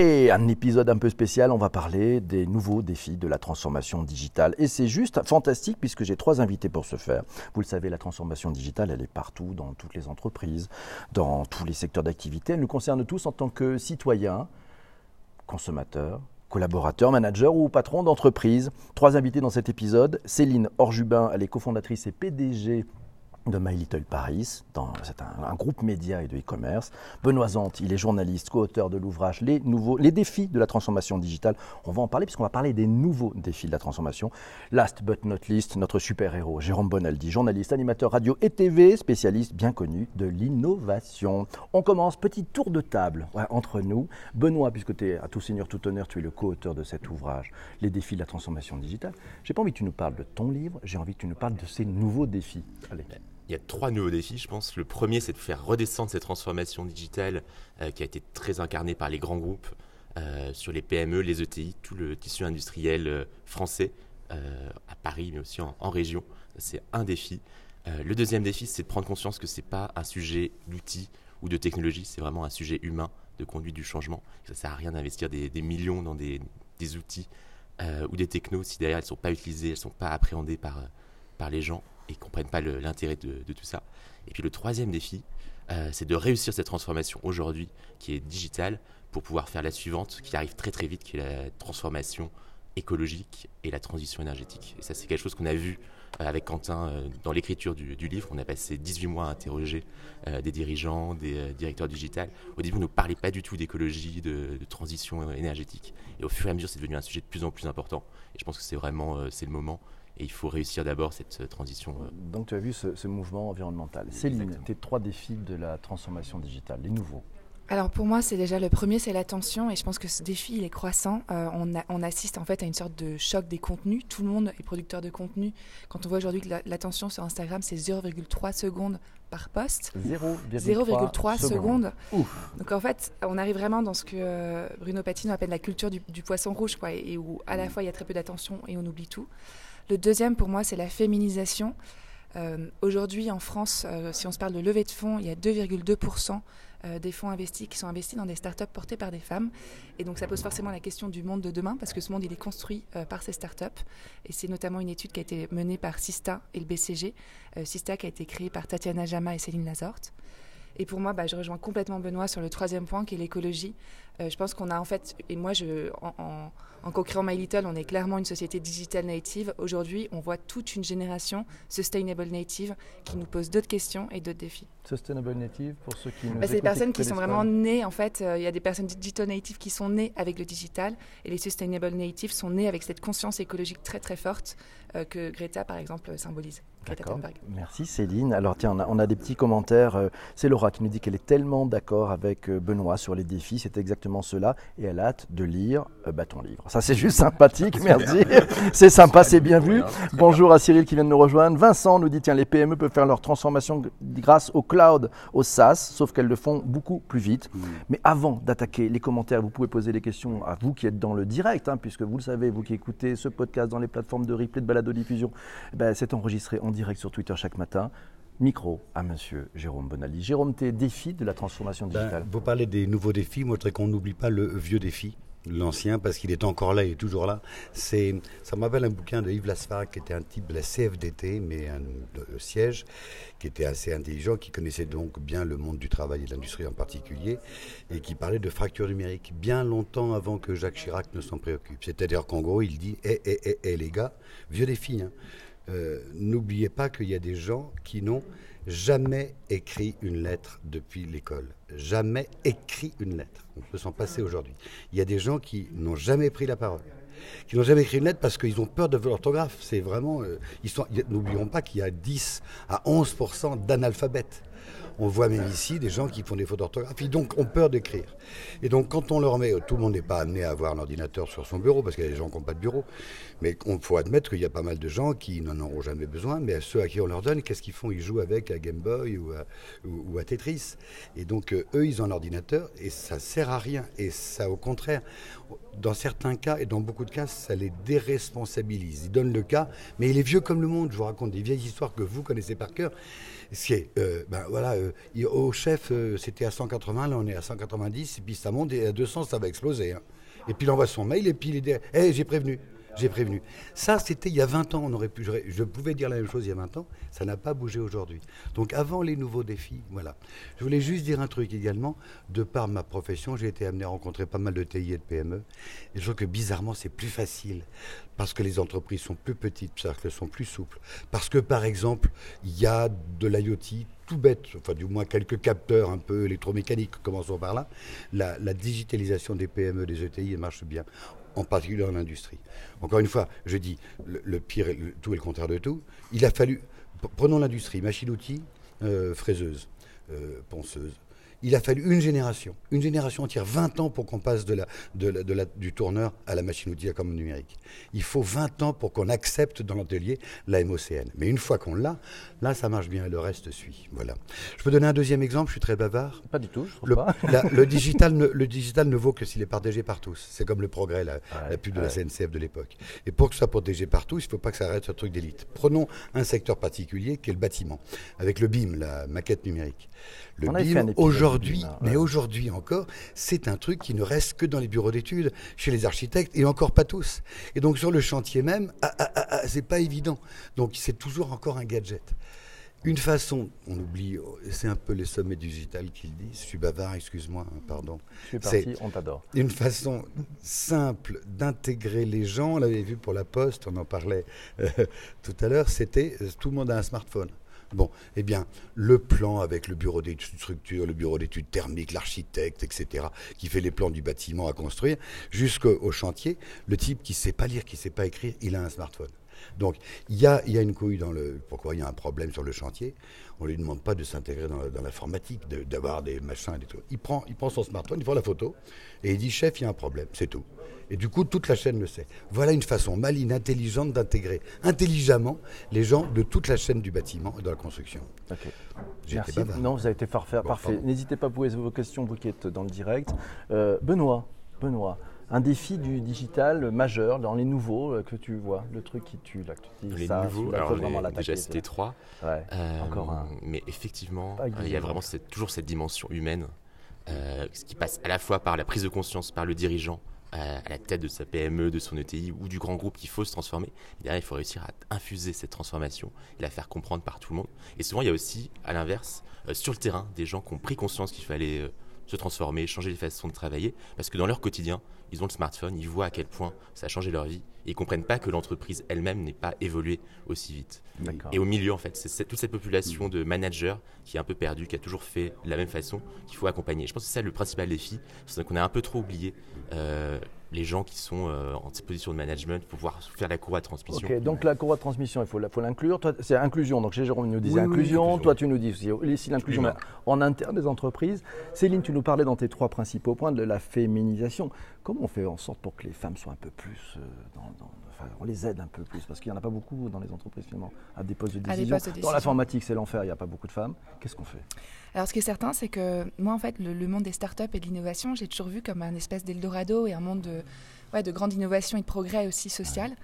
Et un épisode un peu spécial, on va parler des nouveaux défis de la transformation digitale. Et c'est juste fantastique puisque j'ai trois invités pour ce faire. Vous le savez, la transformation digitale, elle est partout, dans toutes les entreprises, dans tous les secteurs d'activité. Elle nous concerne tous en tant que citoyens, consommateurs, collaborateurs, managers ou patrons d'entreprise. Trois invités dans cet épisode. Céline Orjubin, elle est cofondatrice et PDG de My Little Paris, c'est un, groupe média et de e-commerce. Benoît Zante, il est journaliste, co-auteur de l'ouvrage les, nouveaux, les défis de la transformation digitale. On va en parler puisqu'on va parler des nouveaux défis de la transformation. Last but not least, notre super-héros, Jérôme Bonaldi, journaliste, animateur radio et TV, spécialiste bien connu de l'innovation. On commence, petit tour de table entre nous. Benoît, puisque tu es à tout seigneur, tout honneur, tu es le co-auteur de cet ouvrage, Les défis de la transformation digitale. J'ai pas envie que tu nous parles de ton livre, j'ai envie que tu nous parles de ces nouveaux défis. Allez il y a trois nouveaux défis, je pense. Le premier, c'est de faire redescendre cette transformation digitale euh, qui a été très incarnée par les grands groupes euh, sur les PME, les ETI, tout le tissu industriel euh, français, à Paris, mais aussi en, région. C'est un défi. le deuxième défi, c'est de prendre conscience que ce n'est pas un sujet d'outils ou de technologie, c'est vraiment un sujet humain de conduite du changement. Ça ne sert à rien d'investir des, millions dans des, outils ou des technos si derrière elles ne sont pas utilisées, elles ne sont pas appréhendées par, par les gens et comprennent pas l'intérêt de, tout ça. Et puis le troisième défi, euh, c'est de réussir cette transformation aujourd'hui qui est digitale pour pouvoir faire la suivante qui arrive très très vite, qui est la transformation écologique et la transition énergétique. Et ça, c'est quelque chose qu'on a vu euh, avec Quentin euh, dans l'écriture du, livre. On a passé 18 mois à interroger des dirigeants, des directeurs digitales. Au début, on ne parlait pas du tout d'écologie, de, transition énergétique. Et au fur et à mesure, c'est devenu un sujet de plus en plus important. Et je pense que c'est vraiment le moment et il faut réussir d'abord cette euh, transition. Euh. Donc tu as vu ce, mouvement environnemental. Céline, tes trois défis de la transformation digitale, les nouveaux alors pour moi, c'est déjà le premier, c'est l'attention, et je pense que ce défi, il est croissant. Euh, on, on, assiste en fait à une sorte de choc des contenus. Tout le monde est producteur de contenu. Quand on voit aujourd'hui que l'attention sur Instagram, c'est 0,3 secondes par poste. 0,3 secondes. Donc en fait, on arrive vraiment dans ce que Bruno Patino appelle la culture du, poisson rouge, quoi, et où à la fois il y a très peu d'attention et on oublie tout. Le deuxième, pour moi, c'est la féminisation. Euh, aujourd'hui, en France, euh, si on se parle de levée de fonds, il y a 2,2% euh, des fonds investis qui sont investis dans des startups portées par des femmes. Et donc, ça pose forcément la question du monde de demain, parce que ce monde, il est construit par ces startups. Et c'est notamment une étude qui a été menée par Sista et le BCG. Sista qui a été créée par Tatiana Jama et Céline Lazorte. Et pour moi, bah, je rejoins complètement Benoît sur le troisième point, qui est l'écologie. je pense qu'on a en fait, et moi, je, co-créant My Little, on est clairement une société digital native. Aujourd'hui, on voit toute une génération sustainable native qui nous pose d'autres questions et d'autres défis. Sustainable native, pour ceux qui bah, C'est des personnes qui sont vraiment nées, en fait, euh, il y a des personnes digital natives qui sont nées avec le digital et les sustainable natives sont nées avec cette conscience écologique très très forte euh, que Greta, par exemple, symbolise. Merci Céline. Alors tiens, on a, des petits commentaires. Euh, c'est Laura qui nous dit qu'elle est tellement d'accord avec Benoît sur les défis. C'est exactement cela. Et elle a hâte de lire bah, ton livre. Ça, c'est juste sympathique, merci. c'est sympa, c'est bien vu. Bonjour à Cyril qui vient de nous rejoindre. Vincent nous dit, tiens, les PME peuvent faire leur transformation grâce au cloud, au SaaS, sauf qu'elles le font beaucoup plus vite. Mm. Mais avant d'attaquer les commentaires, vous pouvez poser des questions à vous qui êtes dans le direct, hein, puisque vous le savez, vous qui écoutez ce podcast dans les plateformes de replay, de balado-diffusion, ben, c'est enregistré en direct sur Twitter chaque matin micro à monsieur Jérôme Bonali. Jérôme, tes défis de la transformation ben, digitale? Vous parlez des nouveaux défis, moi je voudrais qu'on n'oublie pas le vieux défi l'ancien parce qu'il est encore là, il est toujours là. C'est, ça m'appelle un bouquin de Yves Lasfar qui était un type de la CFDT, mais un siège, qui était assez intelligent, qui connaissait donc bien le monde du travail et de l'industrie en particulier, et qui parlait de fracture numérique bien longtemps avant que Jacques Chirac ne s'en préoccupe. C'est-à-dire qu'en gros, il dit Eh, eh, eh, eh les gars, vieux défi, hein, euh, n'oubliez pas qu'il y a des gens qui n'ont jamais écrit une lettre depuis l'école. Jamais écrit une lettre. On peut s'en passer aujourd'hui. Il y a des gens qui n'ont jamais pris la parole qui n'ont jamais écrit une lettre parce qu'ils ont peur de l'orthographe. C'est vraiment. Euh, n'oublions pas qu'il y a 10 à 11% d'analphabètes. On voit même ici des gens qui font des fautes d'orthographe, donc ont peur d'écrire. Et donc quand on leur met, tout le monde n'est pas amené à avoir un ordinateur sur son bureau, parce qu'il y a des gens qui n'ont pas de bureau, mais il faut admettre qu'il y a pas mal de gens qui n'en auront jamais besoin, mais à ceux à qui on leur donne, qu'est-ce qu'ils font? Ils jouent avec à Game Boy ou à, ou, à Tetris. Et donc euh, eux, ils ont un ordinateur et ça sert à rien. Et ça, au contraire, dans certains cas et dans beaucoup de cas, ça les déresponsabilise. Ils donnent le cas, mais il est vieux comme le monde. Je vous raconte des vieilles histoires que vous connaissez par cœur. Euh, ben voilà, euh, au chef, c'était à 180, là on est à 190, et puis ça monte, et à 200, ça va exploser. Hein. Et puis il envoie son mail, et puis il dit Hé, j'ai prévenu. J'ai prévenu. Ça, c'était il y a 20 ans. On je pouvais dire la même chose il y a 20 ans. Ça n'a pas bougé aujourd'hui. Donc, avant les nouveaux défis, voilà. Je voulais juste dire un truc également. De par ma profession, j'ai été amené à rencontrer pas mal de TI et de PME. Et je trouve que bizarrement, c'est plus facile parce que les entreprises sont plus petites, parce qu'elles sont plus souples. Parce que, par exemple, il y a de l'IoT tout bête, enfin du moins quelques capteurs un peu électromécaniques, commençons par là. La, la digitalisation des PME, des ETI, marche bien en particulier dans l'industrie. Encore une fois, je dis, le, pire, tout est le contraire de tout. Il a fallu, prenons l'industrie, machine-outil, euh, fraiseuse, euh, ponceuse, il a fallu une génération, une génération entière, 20 ans pour qu'on passe de la, de la, du tourneur à la machine outil à commande numérique. Il faut 20 ans pour qu'on accepte dans l'atelier la MOCN. Mais une fois qu'on l'a, là, ça marche bien et le reste suit. Voilà. Je peux donner un deuxième exemple, je suis très bavard. Pas du tout, je trouve le, pas. le, digital ne, le digital ne vaut que s'il est partagé par tous. C'est comme le progrès, la, pub de la CNCF de l'époque. Et pour que ce soit protégé par tous, il ne faut pas que ça reste un truc d'élite. Prenons un secteur particulier qui est le bâtiment, avec le BIM, la maquette numérique. Le BIM, aujourd'hui, mais aujourd'hui encore, c'est un truc qui ne reste que dans les bureaux d'études, chez les architectes, et encore pas tous. Et donc sur le chantier même, ah, ah, ah, c'est pas évident. Donc c'est toujours encore un gadget. Une façon, on oublie, c'est un peu les sommets digital qu'ils disent, je suis bavard, excuse-moi, hein, pardon. Je suis parti, on t'adore. Une façon simple d'intégrer les gens, on l'avait vu pour la poste, on en parlait euh, tout à l'heure, c'était euh, tout le monde a un smartphone. Bon, eh bien, le plan avec le bureau d'études structure, le bureau d'études thermiques, l'architecte, etc., qui fait les plans du bâtiment à construire, jusqu'au chantier, le type qui ne sait pas lire, qui ne sait pas écrire, il a un smartphone. Donc, il y a, une couille dans le. Pourquoi il y a un problème sur le chantier? On ne lui demande pas de s'intégrer dans, l'informatique, d'avoir des machins et des trucs. Il prend, il prend son smartphone, il prend la photo, et il dit chef, il y a un problème, c'est tout. Et du coup, toute la chaîne le sait. Voilà une façon maligne, intelligente d'intégrer intelligemment les gens de toute la chaîne du bâtiment et de la construction. Ok. Merci. Non, vous avez été parfait. parfait. N'hésitez pas à poser vos questions, vous qui êtes dans le direct. Euh, Benoît, Benoît, un défi du digital majeur dans les nouveaux euh, que tu vois, le truc qui tue là, que tu dis, les nouveaux, alors vraiment déjà c'était trois. Ouais, euh, encore un. Mais effectivement, il y a vraiment toujours cette dimension humaine, ce qui passe à la fois par la prise de conscience par le dirigeant à la tête de sa PME, de son ETI ou du grand groupe qu'il faut se transformer. Derrière, il faut réussir à infuser cette transformation et la faire comprendre par tout le monde. Et souvent, il y a aussi, à l'inverse, euh, sur le terrain, des gens qui ont pris conscience qu'il fallait euh, se transformer, changer les façons de travailler, parce que dans leur quotidien, ils ont le smartphone, ils voient à quel point ça a changé leur vie, et ils comprennent pas que l'entreprise elle-même n'est pas évoluée aussi vite. Et au milieu, en fait, c'est toute cette population de managers qui est un peu perdue, qui a toujours fait de la même façon, qu'il faut accompagner. Je pense que c'est ça le principal défi, c'est qu'on a un peu trop oublié euh, les gens qui sont euh, en position de management pour pouvoir faire la courroie de transmission. donc la courroie de transmission, il faut, l'inclure. C'est inclusion. Donc chez Jérôme, nous disait inclusion. Toi, tu nous dis aussi, l'inclusion en interne des entreprises. Céline, tu nous parlais dans tes trois principaux points de la féminisation. Comment on fait en sorte pour que les femmes soient un peu plus euh, dans, on les aide un peu plus parce qu'il n'y en a pas beaucoup dans les entreprises finalement à des postes de décision. Dans l'informatique, c'est l'enfer, il n'y a pas beaucoup de femmes. Qu'est-ce qu'on fait? Alors, ce qui est certain, c'est que moi, en fait, le, monde des startups et de l'innovation, j'ai toujours vu comme un espèce d'Eldorado et un monde de, ouais, de grande innovation et de progrès aussi social.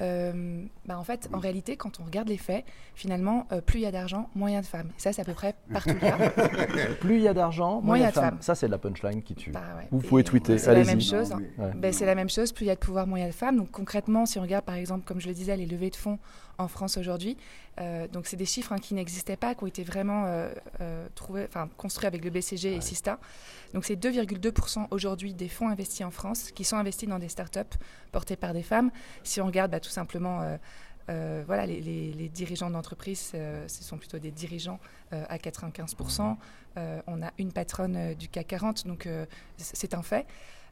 Euh, bah en fait, en réalité, quand on regarde les faits, finalement, euh, plus il y a d'argent, moins il y a de femmes. ça, c'est à peu près partout plus il y a d'argent, moins il y a de femmes. Ça, c'est de la punchline qui tue. Bah Vous pouvez tweeter. C'est la même chose. Ben, c'est la même chose. Plus il y a de pouvoir, moins il y a de femmes. Donc concrètement, si on regarde, par exemple, comme je le disais, les levées de fonds en France aujourd'hui. Euh, donc c'est des chiffres hein, qui n'existaient pas, qui ont été vraiment euh, euh, trouvés, enfin construits avec le BCG et Sista. Donc c'est 2,2% aujourd'hui des fonds investis en France qui sont investis dans des startups portées par des femmes. Si on regarde bah, tout simplement voilà, les, dirigeants d'entreprise, ce sont plutôt des dirigeants à 95%. on a une patronne du CAC 40, donc c'est un fait.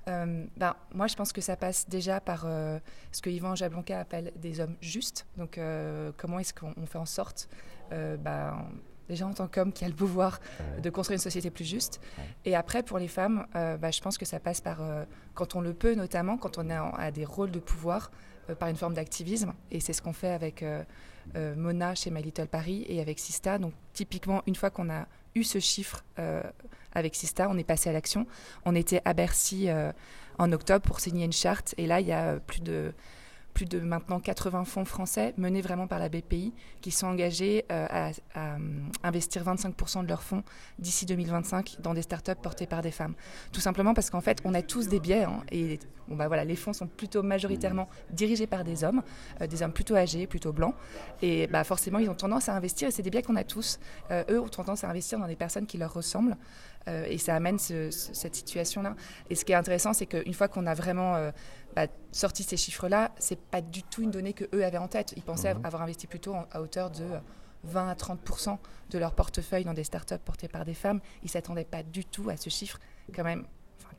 Euh, ben, moi, je pense que ça passe déjà par euh, ce que Yvan Jablonka appelle des hommes justes. Donc, euh, comment est-ce qu'on fait en sorte, ben, déjà en tant qu'homme qui a le pouvoir de construire une société plus juste. Et après, pour les femmes, ben, je pense que ça passe par, quand on le peut, notamment quand on a, des rôles de pouvoir, par une forme d'activisme. Et c'est ce qu'on fait avec Mona chez My Little Paris et avec Sista. Donc, typiquement, une fois qu'on a eu ce chiffre avec Sista, on est passé à l'action. On était à Bercy euh, en octobre pour signer une charte et là, il y a plus de plus de maintenant 80 fonds français menés vraiment par la BPI qui sont engagés à, investir 25% de leurs fonds d'ici 2025 dans des startups portées par des femmes. Tout simplement parce qu'en fait, on a tous des biais hein, et bon, bah, voilà, les fonds sont plutôt majoritairement dirigés par des hommes, des hommes plutôt âgés, plutôt blancs. Et bah, forcément, ils ont tendance à investir, et c'est des biais qu'on a tous. eux ont tendance à investir dans des personnes qui leur ressemblent. Euh, et ça amène cette situation-là. Et ce qui est intéressant, c'est qu'une fois qu'on a vraiment euh, bah, sorti ces chiffres-là, c'est pas du tout une donnée que eux avaient en tête. Ils pensaient mhm. avoir investi plutôt à hauteur de 20 à 30 de leur portefeuille dans des startups portées par des femmes. Ils s'attendaient pas du tout à ce chiffre, quand même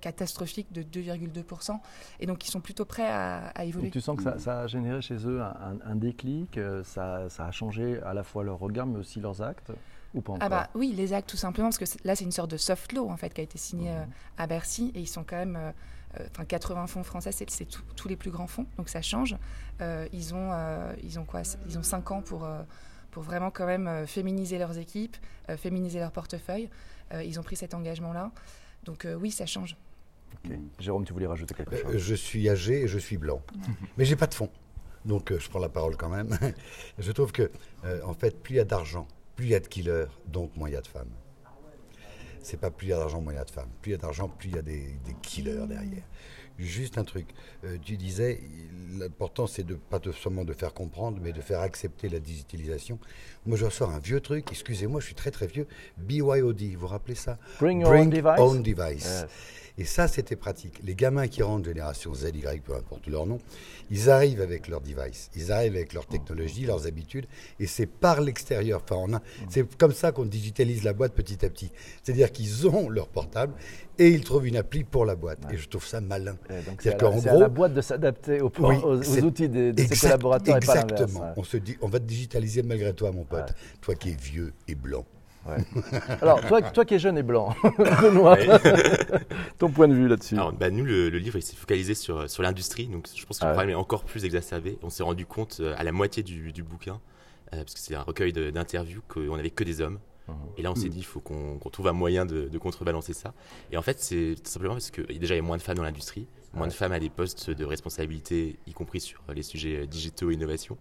catastrophique de 2,2%. Et donc, ils sont plutôt prêts à, évoluer. tu sens que ça, a généré chez eux un, déclic, euh, ça, ça, a changé à la fois leur regard, mais aussi leurs actes ah bah oui, les actes tout simplement, parce que là c'est une sorte de soft law en fait qui a été signé euh, à Bercy et ils sont quand même, euh, enfin 80 fonds français, c'est tous les plus grands fonds, donc ça change. ils ont, ils ont quoi Ils ont 5 ans pour pour vraiment quand même féminiser leurs équipes, féminiser leur portefeuille. ils ont pris cet engagement-là, donc oui, ça change. Jérôme, tu voulais rajouter quelque chose? Je suis âgé et je suis blanc, mais j'ai pas de fonds. Donc je prends la parole quand même. je trouve que, en fait, plus il y a d'argent, plus il y a de killers, donc moins il y a de femmes. C'est pas plus il y a d'argent, moins il y a de femmes. Plus il y a d'argent, plus il y a des, killers derrière. Juste un truc. Euh, tu disais, l'important c'est de pas seulement de faire comprendre, mais de faire accepter la digitalisation. Moi, je ressors un vieux truc. Excusez-moi, je suis très très vieux. BYOD, vous vous rappelez ça? Bring your own device? Own device. Et ça, c'était pratique. Les gamins qui rentrent de génération Z, Y, peu importe leur nom, ils arrivent avec leur device, ils arrivent avec leur technologie, leurs habitudes, et c'est par l'extérieur. Enfin, c'est comme ça qu'on digitalise la boîte petit à petit. C'est-à-dire qu'ils ont leur portable et ils trouvent une appli pour la boîte. Et je trouve ça malin. C'est à, gros, la boîte de s'adapter aux, outils de, ses collaborateurs. Exactement. On se dit, on va te digitaliser malgré toi, mon pote. Toi qui es vieux et blanc. Alors, toi, toi qui es jeune et blanc, Benoît, ton point de vue là-dessus bah, Nous, le, livre, il s'est focalisé sur, sur l'industrie, donc je pense que le ah problème est encore plus exacerbé. On s'est rendu compte euh, à la moitié du, du bouquin, euh, parce que c'est un recueil d'interviews, qu'on n'avait que des hommes. Et là, on s'est dit, il faut qu'on trouve un moyen de, contrebalancer ça. Et en fait, c'est tout simplement parce que déjà, il y a moins de femmes dans l'industrie, moins de femmes à des postes de responsabilité, y compris sur les sujets digitaux et innovation.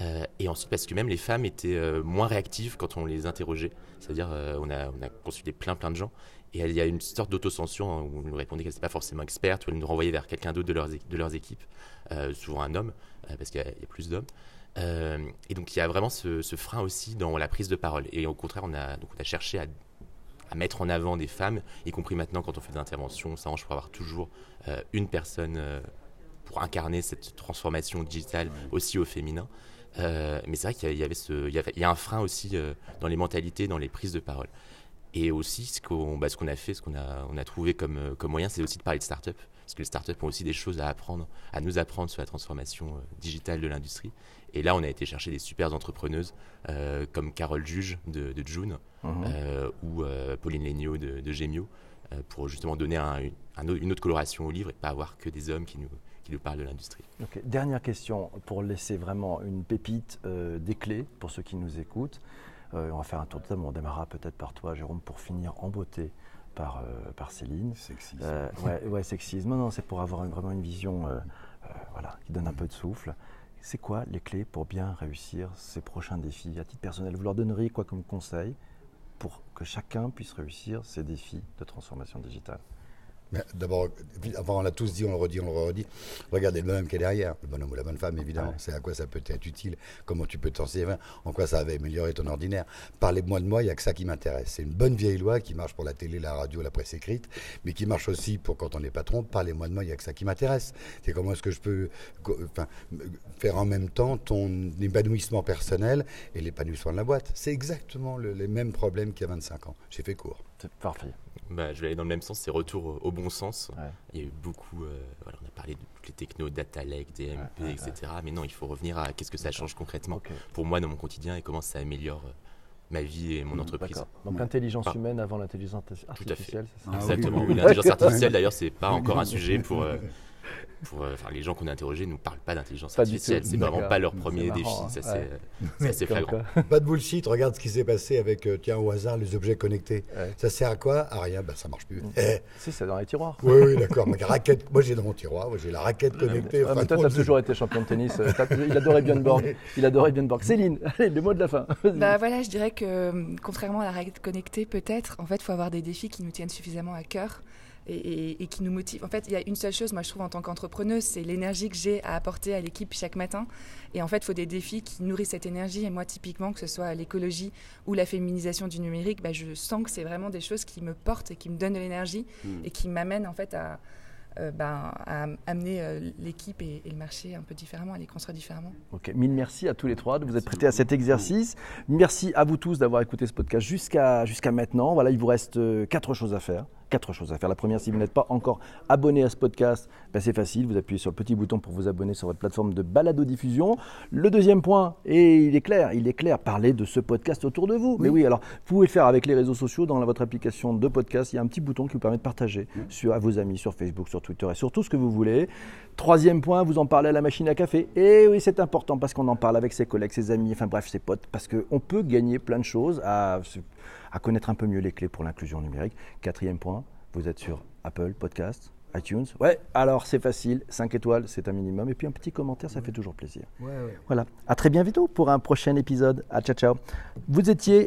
Euh, et ensuite, parce que même les femmes étaient euh, moins réactives quand on les interrogeait. C'est-à-dire, euh, on, a, on a consulté plein, plein de gens. Et il y a une sorte d'autocensure hein, où on nous répondait qu'elle n'était pas forcément experte, ou elle nous renvoyait vers quelqu'un d'autre de leurs, de leurs équipes, souvent un homme, parce qu'il y, a plus d'hommes. Et donc, il y a vraiment ce, frein aussi dans la prise de parole. Et au contraire, on a, donc, on a cherché à, à mettre en avant des femmes, y compris maintenant quand on fait des interventions, on s'arrange pour avoir toujours une personne pour incarner cette transformation digitale aussi au féminin. Euh, mais c'est vrai qu'il y, avait ce, il y, avait, il y a un frein aussi euh, dans les mentalités, dans les prises de parole. Et aussi, ce qu'on bah, a fait, ce qu'on a, on a trouvé comme, euh, comme moyen, c'est aussi de parler de start-up. Parce que les start-up ont aussi des choses à apprendre, à nous apprendre sur la transformation digitale de l'industrie. Et là, on a été chercher des super entrepreneuses comme Carole Juge de, de June mhm. ou Pauline Legnaud de, de Gemio pour justement donner un, une autre coloration au livre et pas avoir que des hommes qui nous, qui nous parlent de l'industrie. Dernière question pour laisser vraiment une pépite euh, des clés pour ceux qui nous écoutent. Euh, on va faire un tour de table. On démarrera peut-être par toi, Jérôme, pour finir en beauté par, euh, par Céline. Sexisme. ouais, ouais, sexisme. Non, non, c'est pour avoir vraiment une vision voilà, qui donne un peu de souffle. C'est quoi les clés pour bien réussir ces prochains défis? À titre personnel, vous leur donneriez quoi comme conseil pour que chacun puisse réussir ces défis de transformation digitale? D'abord, avant, on l'a tous dit, on le redit, on le redit. Regardez le même qui est derrière, le bonhomme ou la bonne femme, évidemment. C'est à quoi ça peut être utile, comment tu peux t'en servir, en quoi ça va améliorer ton ordinaire? Parlez-moi de moi, il n'y a que ça qui m'intéresse. C'est une bonne vieille loi qui marche pour la télé, la radio, la presse écrite, mais qui marche aussi pour quand on est patron. Parlez-moi de moi, il n'y a que ça qui m'intéresse. C'est comment est-ce que je peux enfin, faire en même temps ton épanouissement personnel et l'épanouissement de la boîte? C'est exactement le, les mêmes problèmes qu'il y a 25 ans. J'ai fait court. C'est parfait. Bah, je vais aller dans le même sens, c'est retour au bon sens. Il y a eu beaucoup, euh, voilà, on a parlé de toutes les technos, data lake, DMP, etc. Mais non, il faut revenir à qu'est-ce que ça change concrètement pour moi dans mon quotidien et comment ça améliore euh, ma vie et mon mmh, entreprise. Donc l'intelligence humaine avant l'intelligence artificielle, Tout à fait. Exactement. l'intelligence artificielle, d'ailleurs, c'est pas encore un sujet pour. Euh, pour, euh, enfin, les gens qu'on a interrogés ne nous parlent pas d'intelligence artificielle. C'est vraiment pas leur premier marrant, défi. hein. Ça, c'est Ouais. c'est assez Comme flagrant. Pas de bullshit, regarde ce qui s'est passé avec, euh, tiens, au hasard, les objets connectés. Ouais. Ça sert à quoi? À rien, ben, ça marche plus. Eh, Si, c'est dans les tiroirs. oui, oui, d'accord. raquette, moi j'ai dans mon tiroir, moi, j'ai la raquette connectée. Ouais, mais enfin, toi, tu as toujours été champion de tennis. Euh, Il adorait Björn Borg. Il adorait Björn Borg. Céline, allez, le mot de la fin. Bah voilà, je dirais que contrairement à la raquette connectée, peut-être, en fait, il faut avoir des défis qui nous tiennent suffisamment à cœur et, et- et qui nous motivent. En fait, il y a une seule chose, moi, je trouve, en tant qu'entrepreneuse, c'est l'énergie que j'ai à apporter à l'équipe chaque matin. Et en fait, il faut des défis qui nourrissent cette énergie. Et moi, typiquement, que ce soit l'écologie ou la féminisation du numérique, bah, je sens que c'est vraiment des choses qui me portent et qui me donnent de l'énergie et qui m'amènent, en fait, à, euh, à amener euh, l'équipe et, et le marché un peu différemment, à les construire différemment. Ok, mille merci à tous les trois de vous être prêtés à cet exercice. Merci à vous tous d'avoir écouté ce podcast jusqu'à jusqu'à maintenant. Voilà, il vous reste euh, quatre choses à faire. Quatre choses à faire. La première, si vous n'êtes pas encore abonné à ce podcast, ben, c'est facile. Vous appuyez sur le petit bouton pour vous abonner sur votre plateforme de balado-diffusion. Le deuxième point, et il est clair, il est clair, parlez de ce podcast autour de vous. Mais oui, alors vous pouvez le faire avec les réseaux sociaux. Dans votre application de podcast, il y a un petit bouton qui vous permet de partager sur, à vos amis sur Facebook, sur Twitter et sur tout ce que vous voulez. Troisième point, vous en parlez à la machine à café. Et oui, c'est important parce qu'on en parle avec ses collègues, ses amis, enfin bref, ses potes, parce qu'on peut gagner plein de choses à, à connaître un peu mieux les clés pour l'inclusion numérique. Quatrième point, vous êtes sur Apple Podcast, iTunes. Ouais, alors c'est facile, 5 étoiles, c'est un minimum. Et puis un petit commentaire, ça fait toujours plaisir. Voilà, à très bientôt pour un prochain épisode. À ciao ciao. Vous étiez